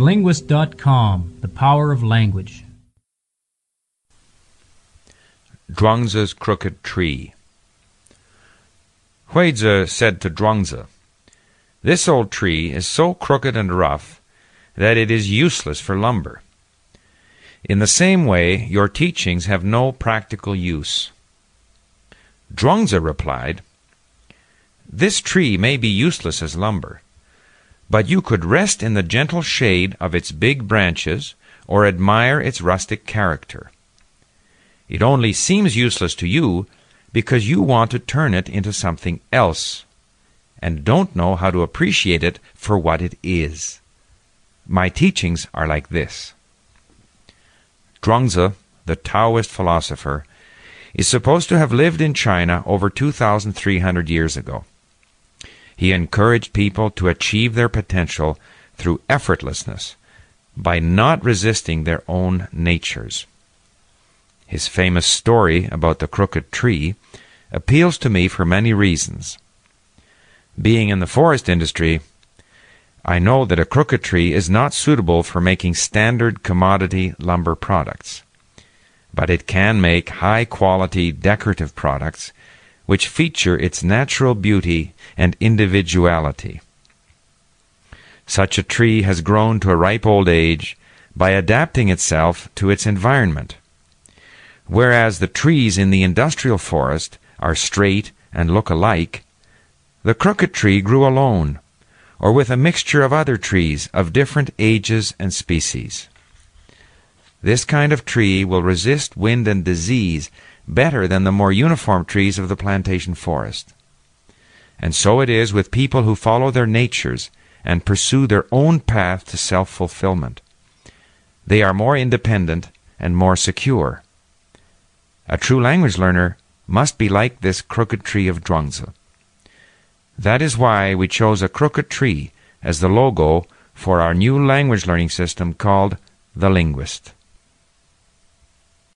TheLinguist.com The Power of Language. Zhuangzi's Crooked Tree. Huizi said to Zhuangzi, This old tree is so crooked and rough that it is useless for lumber. In the same way, your teachings have no practical use. Zhuangzi replied, This tree may be useless as lumber, but you could rest in the gentle shade of its big branches or admire its rustic character. It only seems useless to you because you want to turn it into something else and don't know how to appreciate it for what it is. My teachings are like this. Zhuangzi, the Taoist philosopher, is supposed to have lived in China over 2,300 years ago. He encouraged people to achieve their potential through effortlessness by not resisting their own natures. His famous story about the crooked tree appeals to me for many reasons. Being in the forest industry, I know that a crooked tree is not suitable for making standard commodity lumber products, but it can make high quality decorative products which feature its natural beauty and individuality. Such a tree has grown to a ripe old age by adapting itself to its environment, whereas the trees in the industrial forest are straight and look alike. The crooked tree grew alone or with a mixture of other trees of different ages and species. This kind of tree will resist wind and disease better than the more uniform trees of the plantation forest. And so it is with people who follow their natures and pursue their own path to self fulfillment. They are more independent and more secure. A true language learner must be like this crooked tree of Zhuangzi. That is why we chose a crooked tree as the logo for our new language learning system called The Linguist.